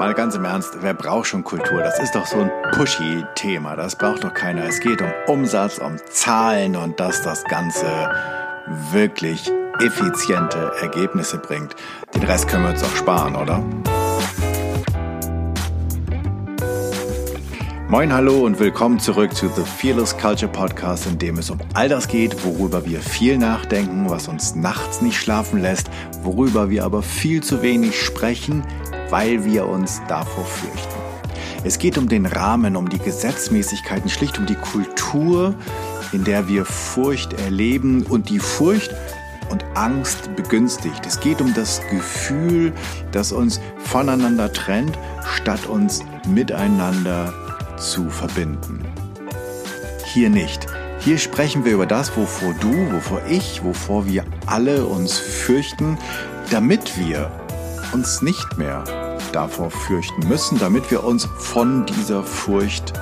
Mal ganz im Ernst, wer braucht schon Kultur? Das ist doch so ein pushy-Thema. Das braucht doch keiner. Es geht um Umsatz, um Zahlen und dass das Ganze wirklich effiziente Ergebnisse bringt. Den Rest können wir uns auch sparen, oder? Moin, hallo und willkommen zurück zu The Fearless Culture Podcast, in dem es um all das geht, worüber wir viel nachdenken, was uns nachts nicht schlafen lässt, worüber wir aber viel zu wenig sprechen, weil wir uns davor fürchten. Es geht um den Rahmen, um die Gesetzmäßigkeiten, schlicht um die Kultur, in der wir Furcht erleben und die Furcht und Angst begünstigt. Es geht um das Gefühl, das uns voneinander trennt, statt uns miteinander zu verbinden. Hier nicht. Hier sprechen wir über das, wovor du, wovor ich, wovor wir alle uns fürchten, damit wir uns nicht mehr davor fürchten müssen, damit wir uns von dieser Furcht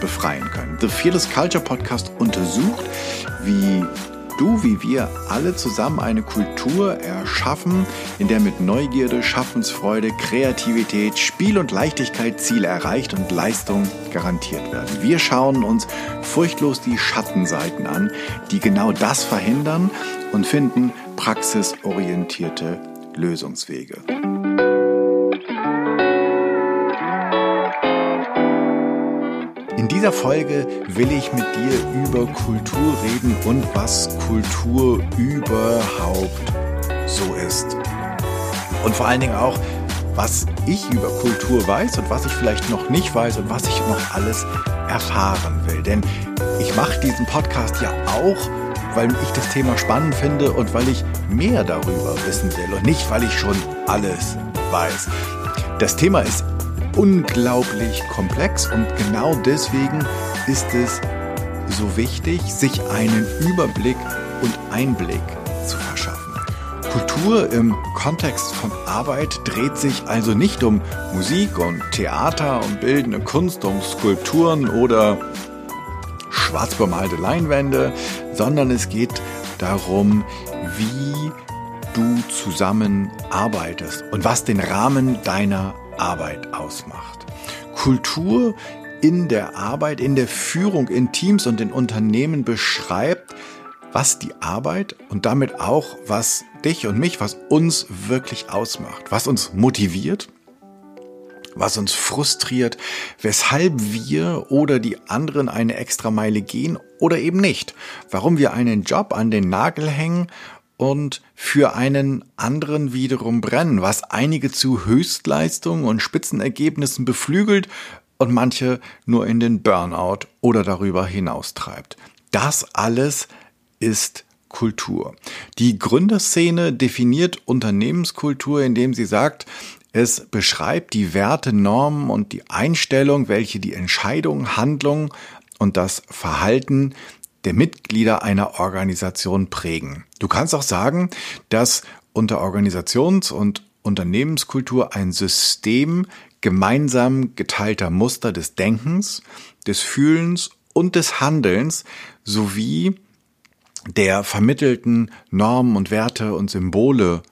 befreien können. The Fearless Culture Podcast untersucht, wie du, wie wir alle zusammen eine Kultur erschaffen, in der mit Neugierde, Schaffensfreude, Kreativität, Spiel und Leichtigkeit Ziele erreicht und Leistung garantiert werden. Wir schauen uns furchtlos die Schattenseiten an, die genau das verhindern und finden praxisorientierte Lösungswege. In dieser Folge will ich mit dir über Kultur reden und was Kultur überhaupt so ist. Und vor allen Dingen auch, was ich über Kultur weiß und was ich vielleicht noch nicht weiß und was ich noch alles erfahren will. Denn ich mache diesen Podcast ja auch, weil ich das Thema spannend finde und weil ich mehr darüber wissen will und nicht, weil ich schon alles weiß. Das Thema ist unglaublich komplex und genau deswegen ist es so wichtig, sich einen Überblick und Einblick zu verschaffen. Kultur im Kontext von Arbeit dreht sich also nicht um Musik und Theater, um bildende Kunst, um Skulpturen oder schwarz bemalte Leinwände, sondern es geht darum, wie du zusammen arbeitest und was den Rahmen deiner Arbeit ausmacht. Kultur in der Arbeit, in der Führung in Teams und in Unternehmen beschreibt, was die Arbeit und damit auch, was dich und mich, was uns wirklich ausmacht, was uns motiviert, was uns frustriert, weshalb wir oder die anderen eine extra Meile gehen oder eben nicht, warum wir einen Job an den Nagel hängen und für einen anderen wiederum brennen, was einige zu Höchstleistungen und Spitzenergebnissen beflügelt und manche nur in den Burnout oder darüber hinaus treibt. Das alles ist Kultur. Die Gründerszene definiert Unternehmenskultur, indem sie sagt, es beschreibt die Werte, Normen und die Einstellung, welche die Entscheidung, Handlung und das Verhalten der Mitglieder einer Organisation prägen. Du kannst auch sagen, dass unter Organisations- und Unternehmenskultur ein System gemeinsam geteilter Muster des Denkens, des Fühlens und des Handelns sowie der vermittelten Normen und Werte und Symbole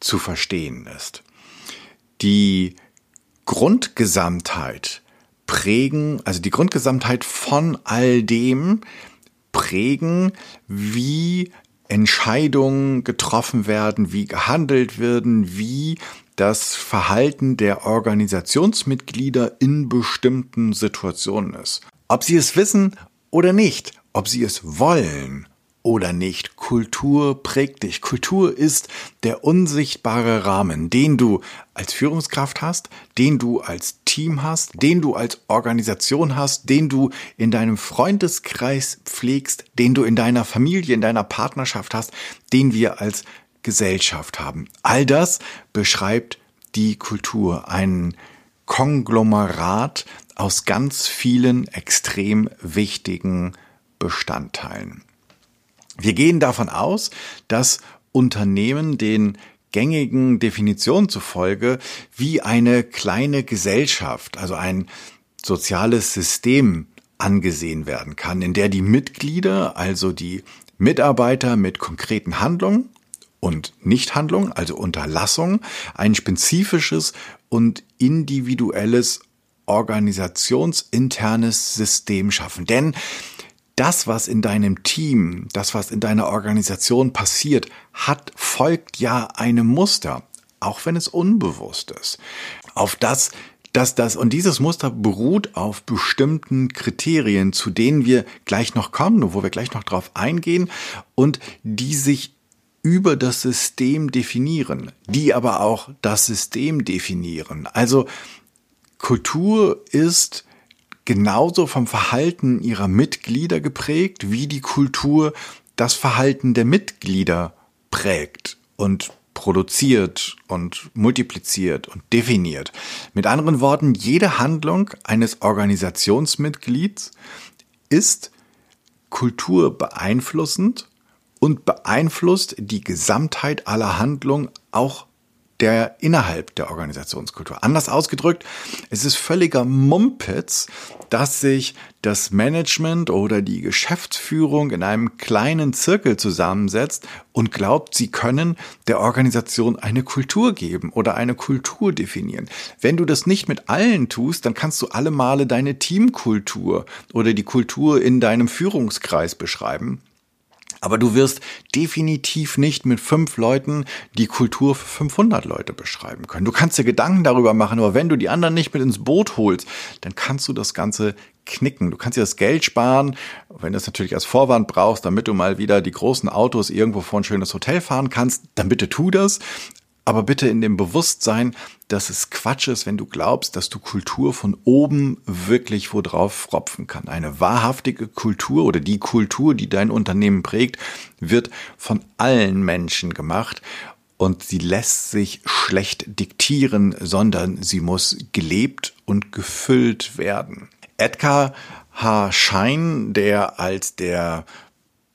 zu verstehen ist. Die Grundgesamtheit prägen, also die Grundgesamtheit von all dem prägen, wie Entscheidungen getroffen werden, wie gehandelt werden, wie das Verhalten der Organisationsmitglieder in bestimmten Situationen ist. Ob sie es wissen oder nicht, ob sie es wollen oder nicht. Kultur prägt dich. Kultur ist der unsichtbare Rahmen, den du als Führungskraft hast, den du als Team hast, den du als Organisation hast, den du in deinem Freundeskreis pflegst, den du in deiner Familie, in deiner Partnerschaft hast, den wir als Gesellschaft haben. All das beschreibt die Kultur, ein Konglomerat aus ganz vielen extrem wichtigen Bestandteilen. Wir gehen davon aus, dass Unternehmen den gängigen Definitionen zufolge wie eine kleine Gesellschaft, also ein soziales System angesehen werden kann, in der die Mitglieder, also die Mitarbeiter mit konkreten Handlungen und Nichthandlung, also Unterlassung, ein spezifisches und individuelles organisationsinternes System schaffen. Denn das, was in deinem Team, das, was in deiner Organisation passiert, hat, folgt ja einem Muster, auch wenn es unbewusst ist. Auf das, dass das, und dieses Muster beruht auf bestimmten Kriterien, zu denen wir gleich noch kommen, wo wir gleich noch drauf eingehen und die sich über das System definieren, die aber auch das System definieren. Also Kultur ist genauso vom Verhalten ihrer Mitglieder geprägt, wie die Kultur das Verhalten der Mitglieder prägt und produziert und multipliziert und definiert. Mit anderen Worten, jede Handlung eines Organisationsmitglieds ist kulturbeeinflussend und beeinflusst die Gesamtheit aller Handlungen auch der innerhalb der Organisationskultur. Anders ausgedrückt, es ist völliger Mumpitz, dass sich das Management oder die Geschäftsführung in einem kleinen Zirkel zusammensetzt und glaubt, sie können der Organisation eine Kultur geben oder eine Kultur definieren. Wenn du das nicht mit allen tust, dann kannst du alle Male deine Teamkultur oder die Kultur in deinem Führungskreis beschreiben. Aber du wirst definitiv nicht mit fünf Leuten die Kultur für 500 Leute beschreiben können. Du kannst dir Gedanken darüber machen, aber wenn du die anderen nicht mit ins Boot holst, dann kannst du das Ganze knicken. Du kannst dir das Geld sparen, wenn du es natürlich als Vorwand brauchst, damit du mal wieder die großen Autos irgendwo vor ein schönes Hotel fahren kannst, dann bitte tu das. Aber bitte in dem Bewusstsein, dass es Quatsch ist, wenn du glaubst, dass du Kultur von oben wirklich wo drauf fropfen kann. Eine wahrhaftige Kultur oder die Kultur, die dein Unternehmen prägt, wird von allen Menschen gemacht und sie lässt sich schlecht diktieren, sondern sie muss gelebt und gefüllt werden. Edgar H. Schein, der als der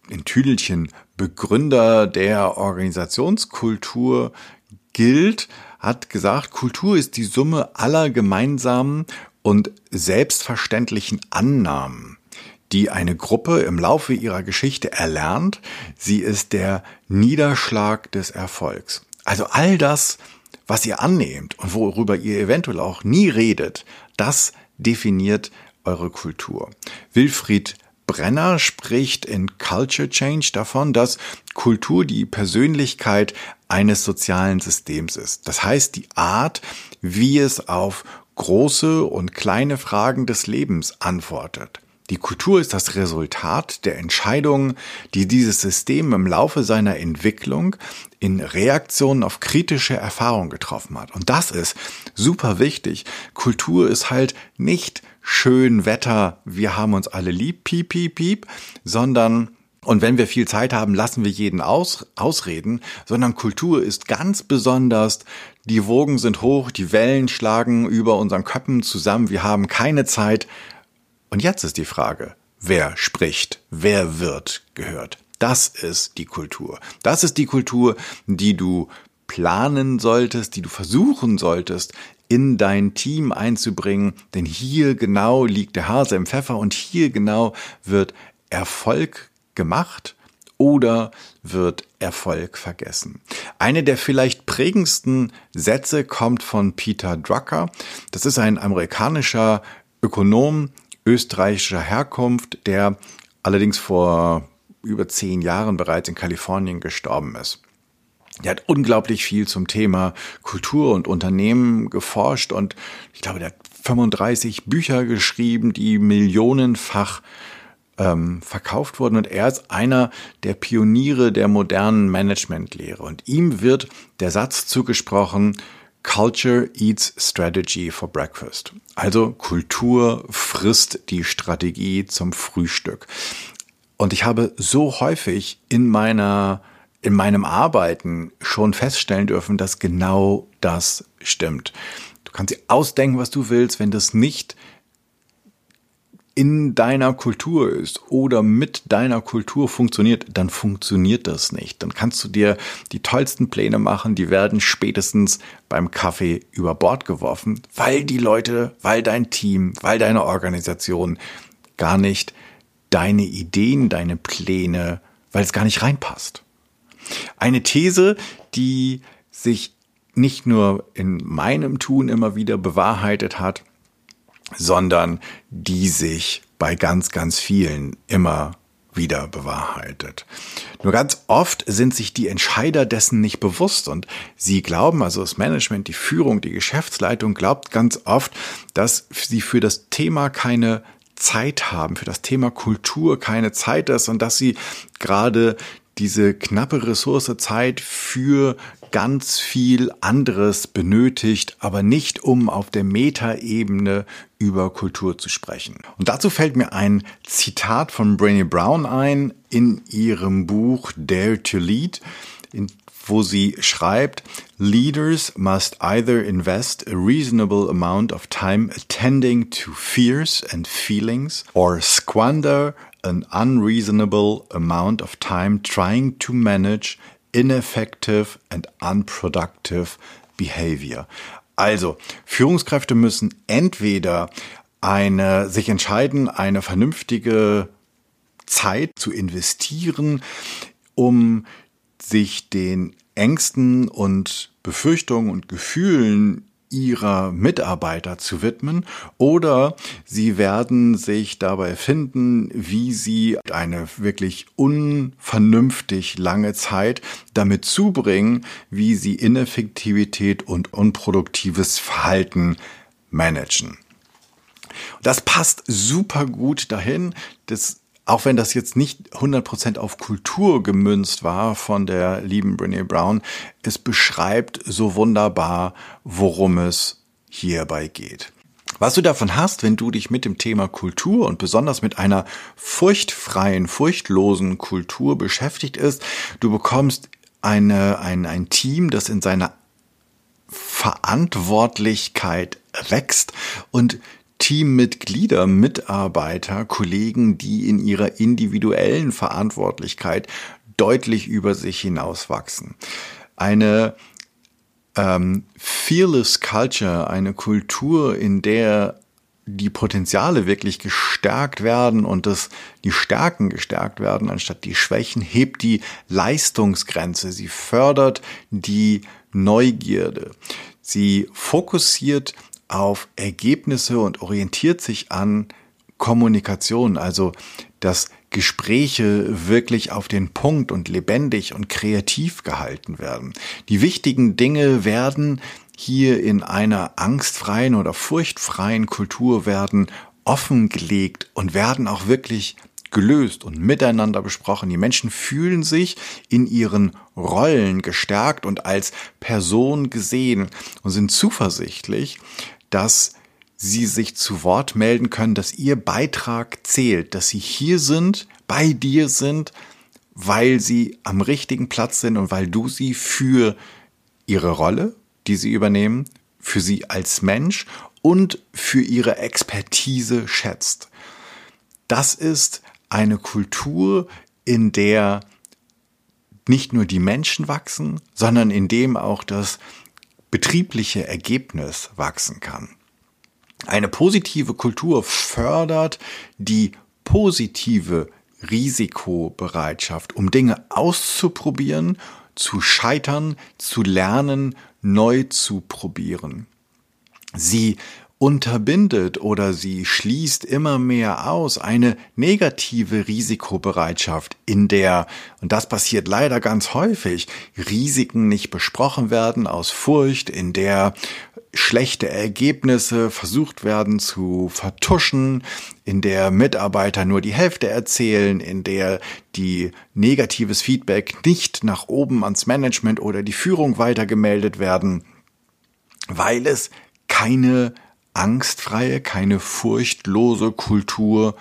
in Tüdelchen Begründer der Organisationskultur gilt, hat gesagt, Kultur ist die Summe aller gemeinsamen und selbstverständlichen Annahmen, die eine Gruppe im Laufe ihrer Geschichte erlernt. Sie ist der Niederschlag des Erfolgs. Also all das, was ihr annehmt und worüber ihr eventuell auch nie redet, das definiert eure Kultur. Wilfried Brenner spricht in Culture Change davon, dass Kultur die Persönlichkeit eines sozialen Systems ist. Das heißt, die Art, wie es auf große und kleine Fragen des Lebens antwortet. Die Kultur ist das Resultat der Entscheidungen, die dieses System im Laufe seiner Entwicklung in Reaktion auf kritische Erfahrungen getroffen hat. Und das ist super wichtig. Kultur ist halt nicht schön Wetter, wir haben uns alle lieb, piep, piep, piep, sondern und wenn wir viel Zeit haben, lassen wir jeden aus, ausreden, sondern Kultur ist ganz besonders, die Wogen sind hoch, die Wellen schlagen über unseren Köppen zusammen, wir haben keine Zeit. Und jetzt ist die Frage, wer spricht, wer wird gehört. Das ist die Kultur. Das ist die Kultur, die du planen solltest, die du versuchen solltest, in dein Team einzubringen, denn hier genau liegt der Hase im Pfeffer und hier genau wird Erfolg gemacht oder wird Erfolg vergessen. Eine der vielleicht prägendsten Sätze kommt von Peter Drucker. Das ist ein amerikanischer Ökonom österreichischer Herkunft, der allerdings vor über zehn Jahren bereits in Kalifornien gestorben ist. Der hat unglaublich viel zum Thema Kultur und Unternehmen geforscht und ich glaube, der hat 35 Bücher geschrieben, die millionenfach ähm, verkauft wurden. Und er ist einer der Pioniere der modernen Managementlehre. Und ihm wird der Satz zugesprochen, Culture eats strategy for breakfast. Also Kultur frisst die Strategie zum Frühstück. Und ich habe so häufig in meiner in meinem Arbeiten schon feststellen dürfen, dass genau das stimmt. Du kannst dir ausdenken, was du willst, wenn das nicht in deiner Kultur ist oder mit deiner Kultur funktioniert, dann funktioniert das nicht. Dann kannst du dir die tollsten Pläne machen, die werden spätestens beim Kaffee über Bord geworfen, weil die Leute, weil dein Team, weil deine Organisation gar nicht deine Ideen, deine Pläne, weil es gar nicht reinpasst. Eine These, die sich nicht nur in meinem Tun immer wieder bewahrheitet hat, sondern die sich bei ganz, ganz vielen immer wieder bewahrheitet. Nur ganz oft sind sich die Entscheider dessen nicht bewusst und sie glauben, also das Management, die Führung, die Geschäftsleitung glaubt ganz oft, dass sie für das Thema keine Zeit haben, für das Thema Kultur keine Zeit ist und dass sie gerade diese knappe Ressource Zeit für ganz viel anderes benötigt, aber nicht um auf der Metaebene über Kultur zu sprechen. Und dazu fällt mir ein Zitat von Brainy Brown ein in ihrem Buch Dare to Lead, in, wo sie schreibt, Leaders must either invest a reasonable amount of time attending to fears and feelings or squander an unreasonable amount of time trying to manage ineffective and unproductive behavior. Also, Führungskräfte müssen entweder eine, sich entscheiden, eine vernünftige Zeit zu investieren, um sich den Ängsten und Befürchtungen und Gefühlen ihrer Mitarbeiter zu widmen oder sie werden sich dabei finden, wie sie eine wirklich unvernünftig lange Zeit damit zubringen, wie sie Ineffektivität und unproduktives Verhalten managen. Das passt super gut dahin. Das auch wenn das jetzt nicht 100% auf Kultur gemünzt war von der lieben Brene Brown, es beschreibt so wunderbar, worum es hierbei geht. Was du davon hast, wenn du dich mit dem Thema Kultur und besonders mit einer furchtfreien, furchtlosen Kultur beschäftigt ist, du bekommst eine, ein, ein Team, das in seiner Verantwortlichkeit wächst und Teammitglieder, Mitarbeiter, Kollegen, die in ihrer individuellen Verantwortlichkeit deutlich über sich hinauswachsen. Eine ähm, fearless Culture, eine Kultur, in der die Potenziale wirklich gestärkt werden und das, die Stärken gestärkt werden, anstatt die Schwächen, hebt die Leistungsgrenze. Sie fördert die Neugierde. Sie fokussiert auf Ergebnisse und orientiert sich an Kommunikation, also dass Gespräche wirklich auf den Punkt und lebendig und kreativ gehalten werden. Die wichtigen Dinge werden hier in einer angstfreien oder furchtfreien Kultur werden offengelegt und werden auch wirklich gelöst und miteinander besprochen. Die Menschen fühlen sich in ihren Rollen gestärkt und als Person gesehen und sind zuversichtlich, dass sie sich zu Wort melden können, dass ihr Beitrag zählt, dass sie hier sind, bei dir sind, weil sie am richtigen Platz sind und weil du sie für ihre Rolle, die sie übernehmen, für sie als Mensch und für ihre Expertise schätzt. Das ist eine Kultur, in der nicht nur die Menschen wachsen, sondern in dem auch das betriebliche Ergebnis wachsen kann. Eine positive Kultur fördert die positive Risikobereitschaft, um Dinge auszuprobieren, zu scheitern, zu lernen, neu zu probieren. Sie unterbindet oder sie schließt immer mehr aus eine negative Risikobereitschaft, in der, und das passiert leider ganz häufig, Risiken nicht besprochen werden aus Furcht, in der schlechte Ergebnisse versucht werden zu vertuschen, in der Mitarbeiter nur die Hälfte erzählen, in der die negatives Feedback nicht nach oben ans Management oder die Führung weitergemeldet werden, weil es keine angstfreie, keine furchtlose Kultur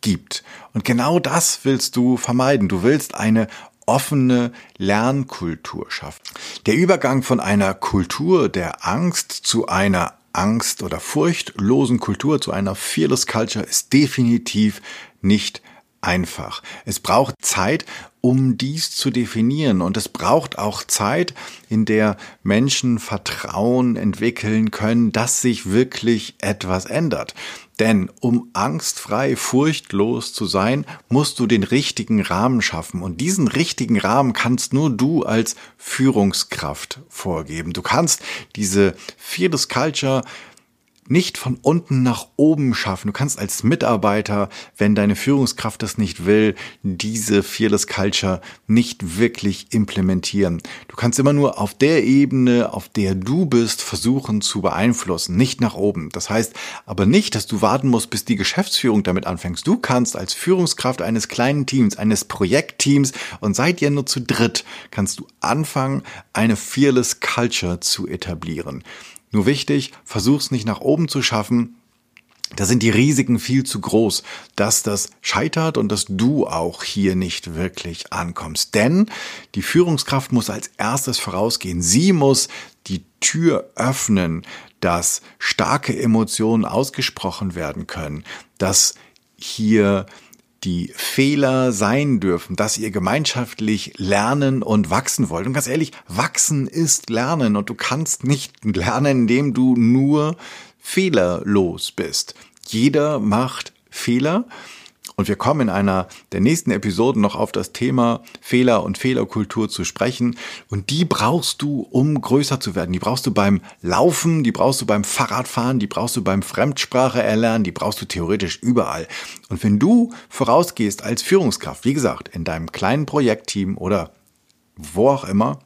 gibt. Und genau das willst du vermeiden. Du willst eine offene Lernkultur schaffen. Der Übergang von einer Kultur der Angst zu einer Angst- oder furchtlosen Kultur, zu einer Fearless Culture ist definitiv nicht einfach. Es braucht Zeit, um dies zu definieren. Und es braucht auch Zeit, in der Menschen Vertrauen entwickeln können, dass sich wirklich etwas ändert. Denn um angstfrei, furchtlos zu sein, musst du den richtigen Rahmen schaffen. Und diesen richtigen Rahmen kannst nur du als Führungskraft vorgeben. Du kannst diese Fearless Culture nicht von unten nach oben schaffen. Du kannst als Mitarbeiter, wenn deine Führungskraft das nicht will, diese Fearless Culture nicht wirklich implementieren. Du kannst immer nur auf der Ebene, auf der du bist, versuchen zu beeinflussen, nicht nach oben. Das heißt aber nicht, dass du warten musst, bis die Geschäftsführung damit anfängst. Du kannst als Führungskraft eines kleinen Teams, eines Projektteams und seid ihr nur zu dritt, kannst du anfangen, eine Fearless Culture zu etablieren. Nur wichtig, versuch's nicht nach oben zu schaffen. Da sind die Risiken viel zu groß, dass das scheitert und dass du auch hier nicht wirklich ankommst. Denn die Führungskraft muss als erstes vorausgehen. Sie muss die Tür öffnen, dass starke Emotionen ausgesprochen werden können, dass hier die Fehler sein dürfen, dass ihr gemeinschaftlich lernen und wachsen wollt. Und ganz ehrlich, wachsen ist lernen und du kannst nicht lernen, indem du nur fehlerlos bist. Jeder macht Fehler und wir kommen in einer der nächsten Episoden noch auf das Thema Fehler und Fehlerkultur zu sprechen. Und die brauchst du, um größer zu werden. Die brauchst du beim Laufen, die brauchst du beim Fahrradfahren, die brauchst du beim Fremdsprache erlernen, die brauchst du theoretisch überall. Und wenn du vorausgehst als Führungskraft, wie gesagt, in deinem kleinen Projektteam oder wo auch immer,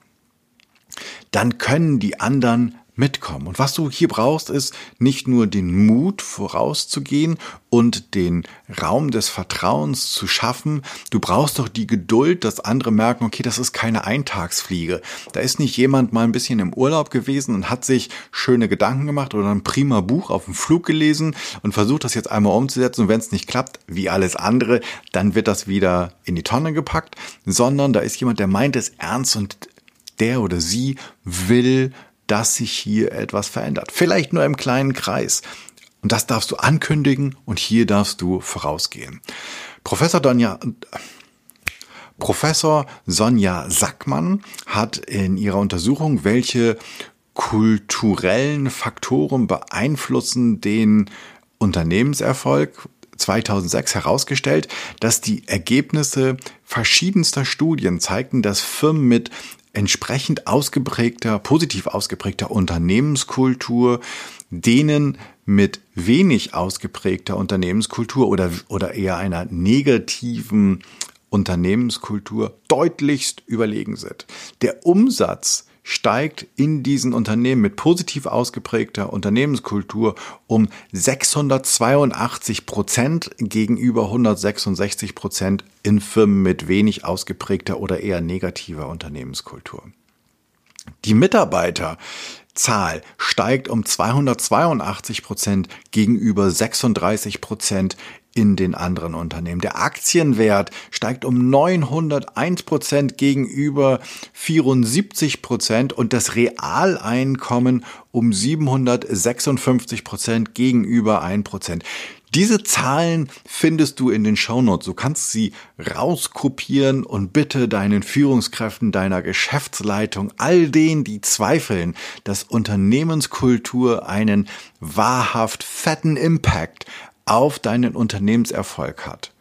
dann können die anderen mitkommen. Und was du hier brauchst, ist nicht nur den Mut vorauszugehen und den Raum des Vertrauens zu schaffen, du brauchst doch die Geduld, dass andere merken, okay, das ist keine Eintagsfliege. Da ist nicht jemand mal ein bisschen im Urlaub gewesen und hat sich schöne Gedanken gemacht oder ein prima Buch auf dem Flug gelesen und versucht das jetzt einmal umzusetzen und wenn es nicht klappt, wie alles andere, dann wird das wieder in die Tonne gepackt, sondern da ist jemand, der meint es ernst und der oder sie will dass sich hier etwas verändert. Vielleicht nur im kleinen Kreis. Und das darfst du ankündigen und hier darfst du vorausgehen. Professor Donja, Professor Sonja Sackmann hat in ihrer Untersuchung, welche kulturellen Faktoren beeinflussen den Unternehmenserfolg 2006 herausgestellt, dass die Ergebnisse verschiedenster Studien zeigten, dass Firmen mit entsprechend ausgeprägter, positiv ausgeprägter Unternehmenskultur, denen mit wenig ausgeprägter Unternehmenskultur oder, oder eher einer negativen Unternehmenskultur deutlichst überlegen sind. Der Umsatz steigt in diesen Unternehmen mit positiv ausgeprägter Unternehmenskultur um 682 Prozent gegenüber 166 Prozent in Firmen mit wenig ausgeprägter oder eher negativer Unternehmenskultur. Die Mitarbeiterzahl steigt um 282 Prozent gegenüber 36 Prozent in den anderen Unternehmen. Der Aktienwert steigt um 901 Prozent gegenüber 74 Prozent und das Realeinkommen um 756 Prozent gegenüber 1 Prozent. Diese Zahlen findest du in den Shownotes. Du kannst sie rauskopieren und bitte deinen Führungskräften, deiner Geschäftsleitung, all denen, die zweifeln, dass Unternehmenskultur einen wahrhaft fetten Impact auf deinen Unternehmenserfolg hat,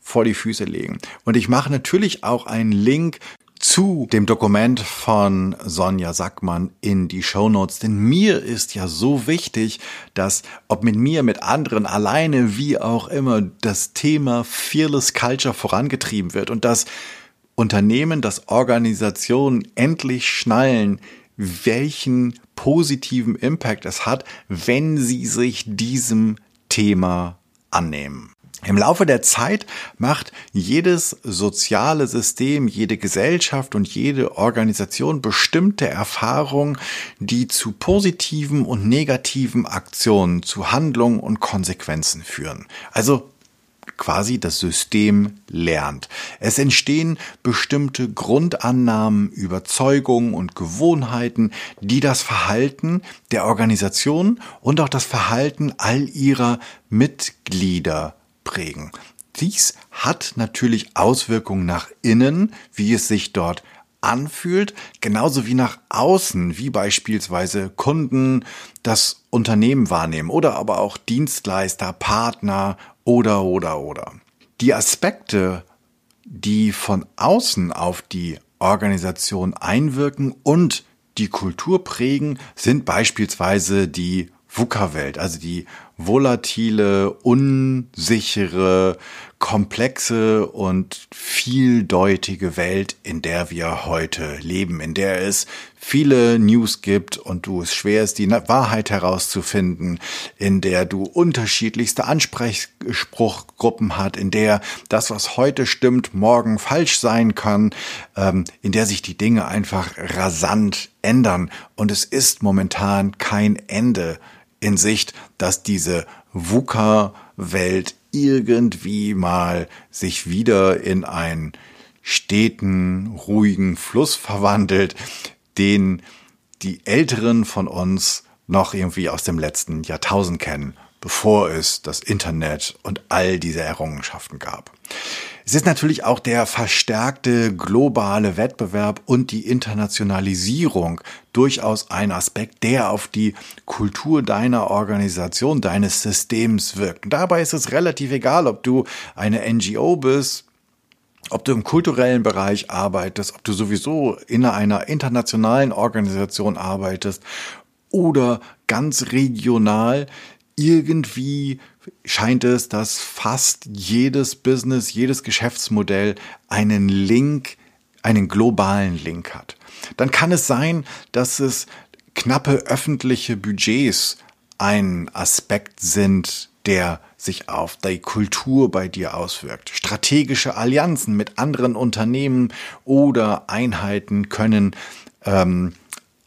vor die Füße legen. Und ich mache natürlich auch einen Link zu dem Dokument von Sonja Sackmann in die Show Notes, denn mir ist ja so wichtig, dass ob mit mir, mit anderen, alleine, wie auch immer, das Thema Fearless Culture vorangetrieben wird und dass Unternehmen, dass Organisationen endlich schnallen, welchen positiven Impact es hat, wenn sie sich diesem Thema annehmen. Im Laufe der Zeit macht jedes soziale System, jede Gesellschaft und jede Organisation bestimmte Erfahrungen, die zu positiven und negativen Aktionen, zu Handlungen und Konsequenzen führen. Also quasi das System lernt. Es entstehen bestimmte Grundannahmen, Überzeugungen und Gewohnheiten, die das Verhalten der Organisation und auch das Verhalten all ihrer Mitglieder prägen. dies hat natürlich Auswirkungen nach innen, wie es sich dort anfühlt, genauso wie nach außen, wie beispielsweise Kunden das Unternehmen wahrnehmen oder aber auch Dienstleister, Partner oder oder oder. Die Aspekte, die von außen auf die Organisation einwirken und die Kultur prägen, sind beispielsweise die VUCA-Welt, also die volatile, unsichere, komplexe und vieldeutige Welt, in der wir heute leben, in der es viele News gibt und du es schwer ist, die Wahrheit herauszufinden, in der du unterschiedlichste Ansprechspruchgruppen hat, in der das, was heute stimmt, morgen falsch sein kann, ähm, in der sich die Dinge einfach rasant ändern. Und es ist momentan kein Ende in Sicht, dass diese VUCA-Welt irgendwie mal sich wieder in einen steten, ruhigen Fluss verwandelt, den die Älteren von uns noch irgendwie aus dem letzten Jahrtausend kennen, bevor es das Internet und all diese Errungenschaften gab. Es ist natürlich auch der verstärkte globale Wettbewerb und die Internationalisierung durchaus ein Aspekt, der auf die Kultur deiner Organisation, deines Systems wirkt. Dabei ist es relativ egal, ob du eine NGO bist, ob du im kulturellen Bereich arbeitest, ob du sowieso in einer internationalen Organisation arbeitest oder ganz regional irgendwie scheint es, dass fast jedes Business, jedes Geschäftsmodell einen Link, einen globalen Link hat. Dann kann es sein, dass es knappe öffentliche Budgets ein Aspekt sind, der sich auf die Kultur bei dir auswirkt. Strategische Allianzen mit anderen Unternehmen oder Einheiten können ähm,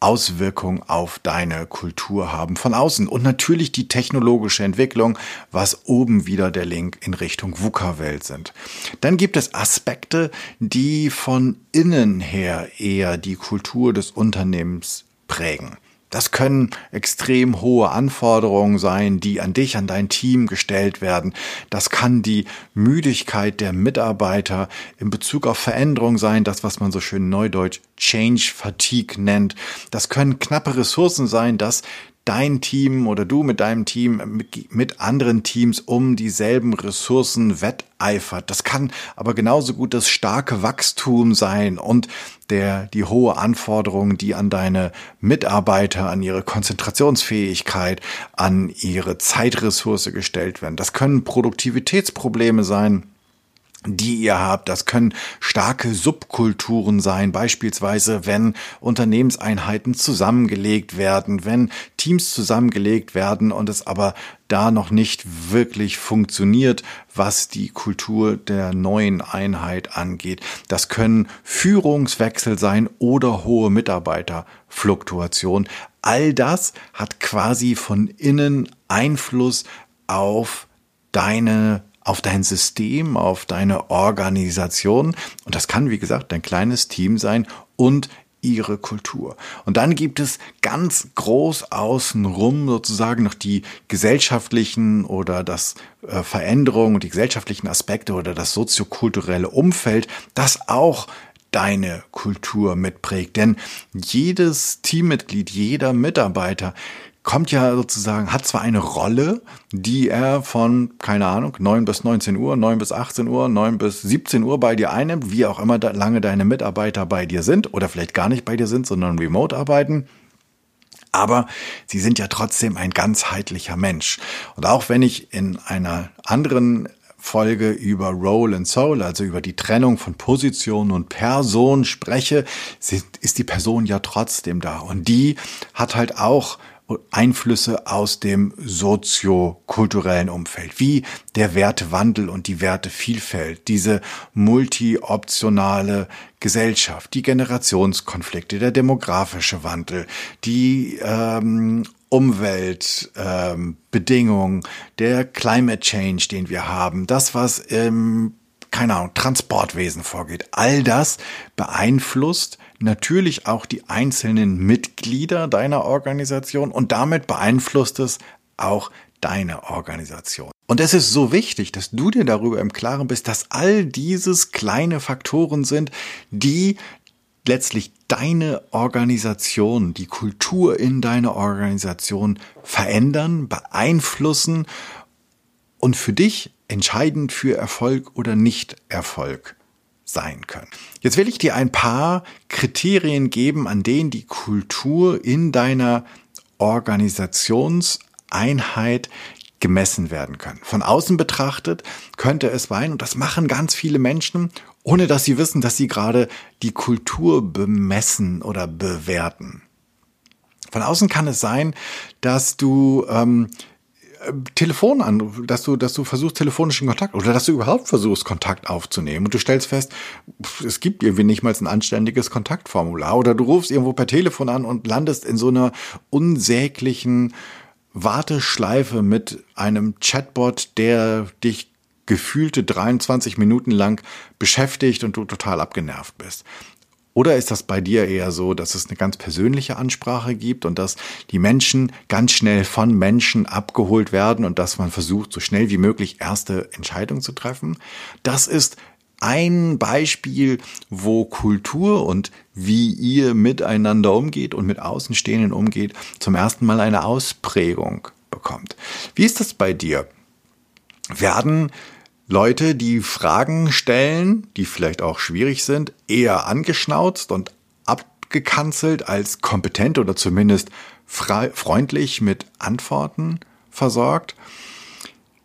Auswirkung auf deine Kultur haben von außen. Und natürlich die technologische Entwicklung, was oben wieder der Link in Richtung VUCA-Welt sind. Dann gibt es Aspekte, die von innen her eher die Kultur des Unternehmens prägen. Das können extrem hohe Anforderungen sein, die an dich, an dein Team gestellt werden. Das kann die Müdigkeit der Mitarbeiter in Bezug auf Veränderung sein, das, was man so schön neudeutsch Change Fatigue nennt. Das können knappe Ressourcen sein, dass dein Team oder du mit deinem Team mit, anderen Teams um dieselben Ressourcen wetteifert. Das kann aber genauso gut das starke Wachstum sein und der, die hohe Anforderung, die an deine Mitarbeiter, an ihre Konzentrationsfähigkeit, an ihre Zeitressource gestellt werden. Das können Produktivitätsprobleme sein die ihr habt. Das können starke Subkulturen sein, beispielsweise wenn Unternehmenseinheiten zusammengelegt werden, wenn Teams zusammengelegt werden und es aber da noch nicht wirklich funktioniert, was die Kultur der neuen Einheit angeht. Das können Führungswechsel sein oder hohe Mitarbeiterfluktuation. All das hat quasi von innen Einfluss auf deine auf dein System, auf deine Organisation. Und das kann, wie gesagt, dein kleines Team sein und ihre Kultur. Und dann gibt es ganz groß außenrum sozusagen noch die gesellschaftlichen oder das äh, Veränderungen und die gesellschaftlichen Aspekte oder das soziokulturelle Umfeld, das auch deine Kultur mitprägt. Denn jedes Teammitglied, jeder Mitarbeiter kommt ja sozusagen, hat zwar eine Rolle, die er von, keine Ahnung, 9 bis 19 Uhr, 9 bis 18 Uhr, 9 bis 17 Uhr bei dir einnimmt, wie auch immer lange deine Mitarbeiter bei dir sind oder vielleicht gar nicht bei dir sind, sondern remote arbeiten. Aber sie sind ja trotzdem ein ganzheitlicher Mensch. Und auch wenn ich in einer anderen Folge über Role and Soul, also über die Trennung von Position und Person spreche, ist die Person ja trotzdem da. Und die hat halt auch Einflüsse aus dem soziokulturellen Umfeld, wie der Wertewandel und die Wertevielfalt, diese multioptionale Gesellschaft, die Generationskonflikte, der demografische Wandel, die ähm, Umweltbedingungen, ähm, der Climate Change, den wir haben, das, was im keine Ahnung, Transportwesen vorgeht. All das beeinflusst natürlich auch die einzelnen Mitglieder deiner Organisation und damit beeinflusst es auch deine Organisation. Und es ist so wichtig, dass du dir darüber im Klaren bist, dass all dieses kleine Faktoren sind, die letztlich deine Organisation, die Kultur in deiner Organisation verändern, beeinflussen und für dich entscheidend für Erfolg oder Nicht-Erfolg sein können. Jetzt will ich dir ein paar Kriterien geben, an denen die Kultur in deiner Organisationseinheit gemessen werden kann. Von außen betrachtet könnte es sein, und das machen ganz viele Menschen, ohne dass sie wissen, dass sie gerade die Kultur bemessen oder bewerten. Von außen kann es sein, dass du ähm, Telefon an, dass du, dass du versuchst telefonischen Kontakt oder dass du überhaupt versuchst Kontakt aufzunehmen und du stellst fest, es gibt irgendwie nicht mal ein anständiges Kontaktformular oder du rufst irgendwo per Telefon an und landest in so einer unsäglichen Warteschleife mit einem Chatbot, der dich gefühlte 23 Minuten lang beschäftigt und du total abgenervt bist. Oder ist das bei dir eher so, dass es eine ganz persönliche Ansprache gibt und dass die Menschen ganz schnell von Menschen abgeholt werden und dass man versucht, so schnell wie möglich erste Entscheidungen zu treffen? Das ist ein Beispiel, wo Kultur und wie ihr miteinander umgeht und mit Außenstehenden umgeht, zum ersten Mal eine Ausprägung bekommt. Wie ist das bei dir? Werden Leute, die Fragen stellen, die vielleicht auch schwierig sind, eher angeschnauzt und abgekanzelt als kompetent oder zumindest freundlich mit Antworten versorgt.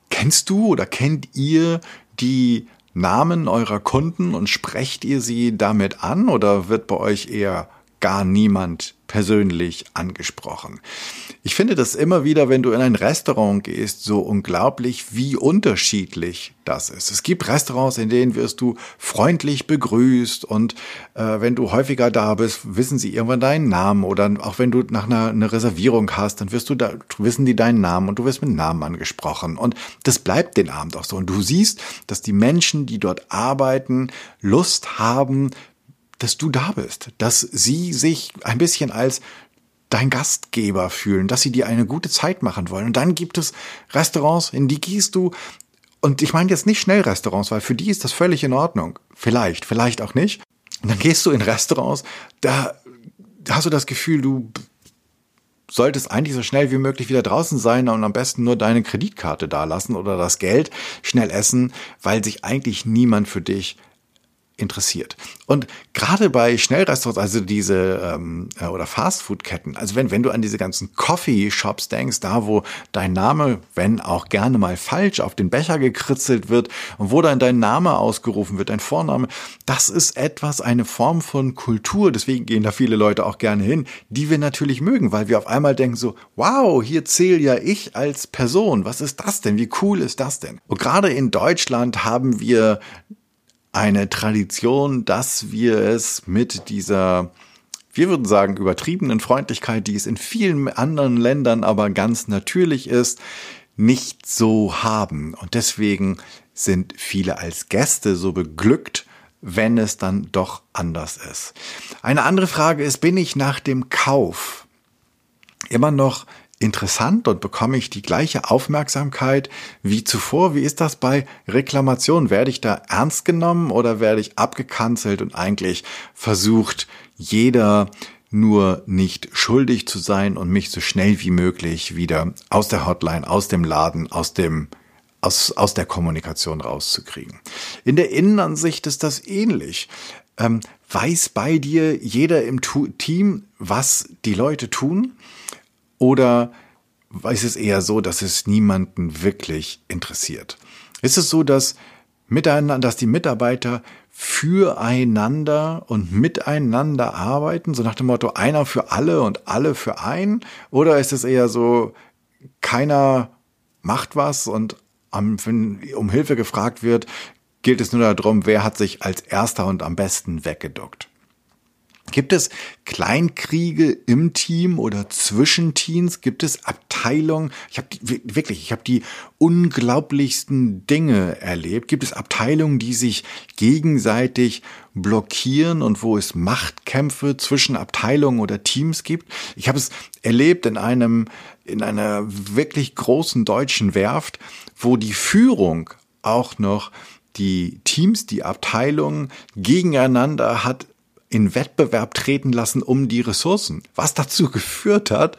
Kennst du oder kennt ihr die Namen eurer Kunden und sprecht ihr sie damit an oder wird bei euch eher gar niemand persönlich angesprochen. Ich finde das immer wieder, wenn du in ein Restaurant gehst, so unglaublich, wie unterschiedlich das ist. Es gibt Restaurants, in denen wirst du freundlich begrüßt und äh, wenn du häufiger da bist, wissen sie irgendwann deinen Namen oder auch wenn du nach einer, einer Reservierung hast, dann wirst du da, wissen die deinen Namen und du wirst mit Namen angesprochen und das bleibt den Abend auch so. Und du siehst, dass die Menschen, die dort arbeiten, Lust haben, dass du da bist, dass sie sich ein bisschen als dein Gastgeber fühlen, dass sie dir eine gute Zeit machen wollen. Und dann gibt es Restaurants, in die gehst du. Und ich meine jetzt nicht Schnellrestaurants, weil für die ist das völlig in Ordnung. Vielleicht, vielleicht auch nicht. Und dann gehst du in Restaurants, da hast du das Gefühl, du solltest eigentlich so schnell wie möglich wieder draußen sein und am besten nur deine Kreditkarte dalassen oder das Geld schnell essen, weil sich eigentlich niemand für dich interessiert. Und gerade bei Schnellrestaurants, also diese ähm, äh, oder Fastfood-Ketten, also wenn, wenn du an diese ganzen Coffee-Shops denkst, da wo dein Name, wenn auch gerne mal falsch, auf den Becher gekritzelt wird und wo dann dein Name ausgerufen wird, dein Vorname, das ist etwas, eine Form von Kultur, deswegen gehen da viele Leute auch gerne hin, die wir natürlich mögen, weil wir auf einmal denken so, wow, hier zähle ja ich als Person, was ist das denn, wie cool ist das denn? Und gerade in Deutschland haben wir eine Tradition, dass wir es mit dieser, wir würden sagen, übertriebenen Freundlichkeit, die es in vielen anderen Ländern aber ganz natürlich ist, nicht so haben. Und deswegen sind viele als Gäste so beglückt, wenn es dann doch anders ist. Eine andere Frage ist, bin ich nach dem Kauf immer noch interessant und bekomme ich die gleiche Aufmerksamkeit wie zuvor? Wie ist das bei Reklamationen? Werde ich da ernst genommen oder werde ich abgekanzelt und eigentlich versucht, jeder nur nicht schuldig zu sein und mich so schnell wie möglich wieder aus der Hotline, aus dem Laden, aus dem aus, aus der Kommunikation rauszukriegen. In der Innenansicht ist das ähnlich. Ähm, weiß bei dir jeder im Team, was die Leute tun? Oder ist es eher so, dass es niemanden wirklich interessiert? Ist es so, dass miteinander, dass die Mitarbeiter füreinander und miteinander arbeiten, so nach dem Motto einer für alle und alle für einen? Oder ist es eher so, keiner macht was und wenn um Hilfe gefragt wird, gilt es nur darum, wer hat sich als erster und am besten weggeduckt? Gibt es Kleinkriege im Team oder zwischen Teams? Gibt es Abteilungen? Ich habe wirklich, ich habe die unglaublichsten Dinge erlebt. Gibt es Abteilungen, die sich gegenseitig blockieren und wo es Machtkämpfe zwischen Abteilungen oder Teams gibt? Ich habe es erlebt in einem in einer wirklich großen deutschen Werft, wo die Führung auch noch die Teams, die Abteilungen gegeneinander hat in Wettbewerb treten lassen um die Ressourcen, was dazu geführt hat,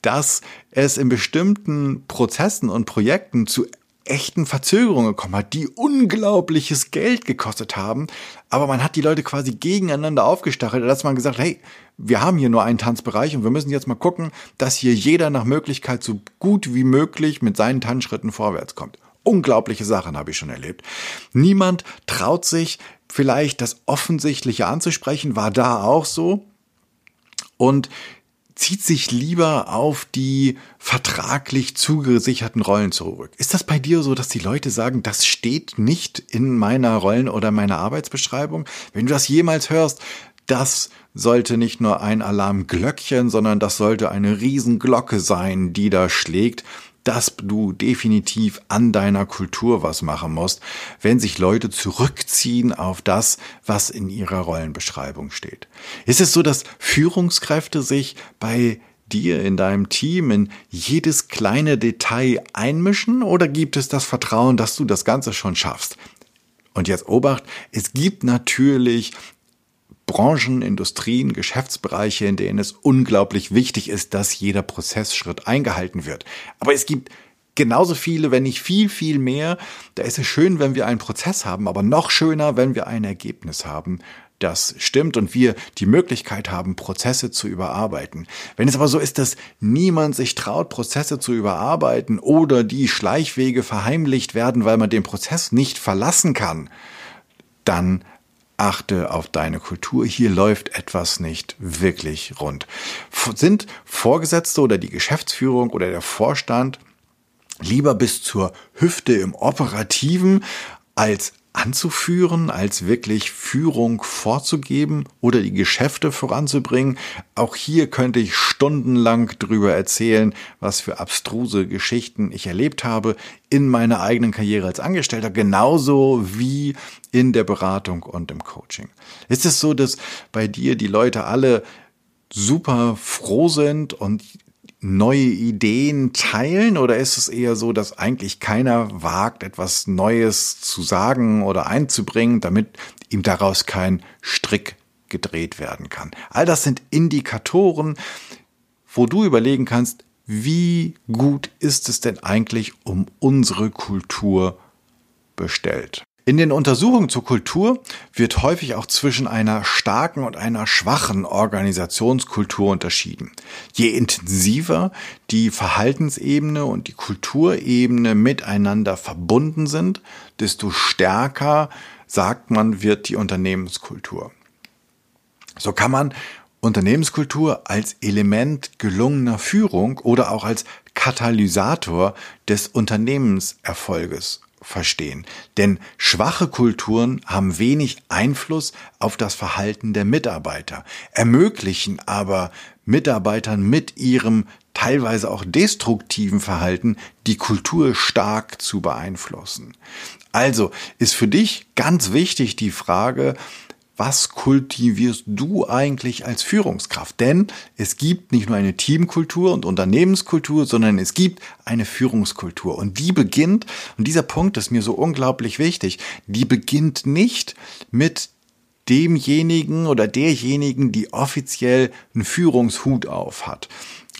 dass es in bestimmten Prozessen und Projekten zu echten Verzögerungen gekommen hat, die unglaubliches Geld gekostet haben. Aber man hat die Leute quasi gegeneinander aufgestachelt, dass man gesagt, hey, wir haben hier nur einen Tanzbereich und wir müssen jetzt mal gucken, dass hier jeder nach Möglichkeit so gut wie möglich mit seinen Tanzschritten vorwärts kommt. Unglaubliche Sachen habe ich schon erlebt. Niemand traut sich vielleicht das Offensichtliche anzusprechen, war da auch so. Und zieht sich lieber auf die vertraglich zugesicherten Rollen zurück. Ist das bei dir so, dass die Leute sagen, das steht nicht in meiner Rollen- oder meiner Arbeitsbeschreibung? Wenn du das jemals hörst, das sollte nicht nur ein Alarmglöckchen, sondern das sollte eine Riesenglocke sein, die da schlägt, dass du definitiv an deiner Kultur was machen musst, wenn sich Leute zurückziehen auf das, was in ihrer Rollenbeschreibung steht. Ist es so, dass Führungskräfte sich bei dir in deinem Team in jedes kleine Detail einmischen oder gibt es das Vertrauen, dass du das Ganze schon schaffst? Und jetzt Obacht, es gibt natürlich Branchen, Industrien, Geschäftsbereiche, in denen es unglaublich wichtig ist, dass jeder Prozessschritt eingehalten wird. Aber es gibt genauso viele, wenn nicht viel, viel mehr. Da ist es schön, wenn wir einen Prozess haben, aber noch schöner, wenn wir ein Ergebnis haben, das stimmt und wir die Möglichkeit haben, Prozesse zu überarbeiten. Wenn es aber so ist, dass niemand sich traut, Prozesse zu überarbeiten oder die Schleichwege verheimlicht werden, weil man den Prozess nicht verlassen kann, dann achte auf deine Kultur. Hier läuft etwas nicht wirklich rund. Sind Vorgesetzte oder die Geschäftsführung oder der Vorstand lieber bis zur Hüfte im Operativen als anzuführen, als wirklich Führung vorzugeben oder die Geschäfte voranzubringen. Auch hier könnte ich stundenlang drüber erzählen, was für abstruse Geschichten ich erlebt habe in meiner eigenen Karriere als Angestellter, genauso wie in der Beratung und im Coaching. Ist es so, dass bei dir die Leute alle super froh sind und neue Ideen teilen oder ist es eher so, dass eigentlich keiner wagt, etwas Neues zu sagen oder einzubringen, damit ihm daraus kein Strick gedreht werden kann? All das sind Indikatoren, wo du überlegen kannst, wie gut ist es denn eigentlich um unsere Kultur bestellt? In den Untersuchungen zur Kultur wird häufig auch zwischen einer starken und einer schwachen Organisationskultur unterschieden. Je intensiver die Verhaltensebene und die Kulturebene miteinander verbunden sind, desto stärker, sagt man, wird die Unternehmenskultur. So kann man Unternehmenskultur als Element gelungener Führung oder auch als Katalysator des Unternehmenserfolges verstehen. Denn schwache Kulturen haben wenig Einfluss auf das Verhalten der Mitarbeiter, ermöglichen aber Mitarbeitern mit ihrem teilweise auch destruktiven Verhalten die Kultur stark zu beeinflussen. Also ist für dich ganz wichtig die Frage, was kultivierst du eigentlich als Führungskraft? Denn es gibt nicht nur eine Teamkultur und Unternehmenskultur, sondern es gibt eine Führungskultur. Und die beginnt, und dieser Punkt ist mir so unglaublich wichtig, die beginnt nicht mit demjenigen oder derjenigen, die offiziell einen Führungshut auf hat.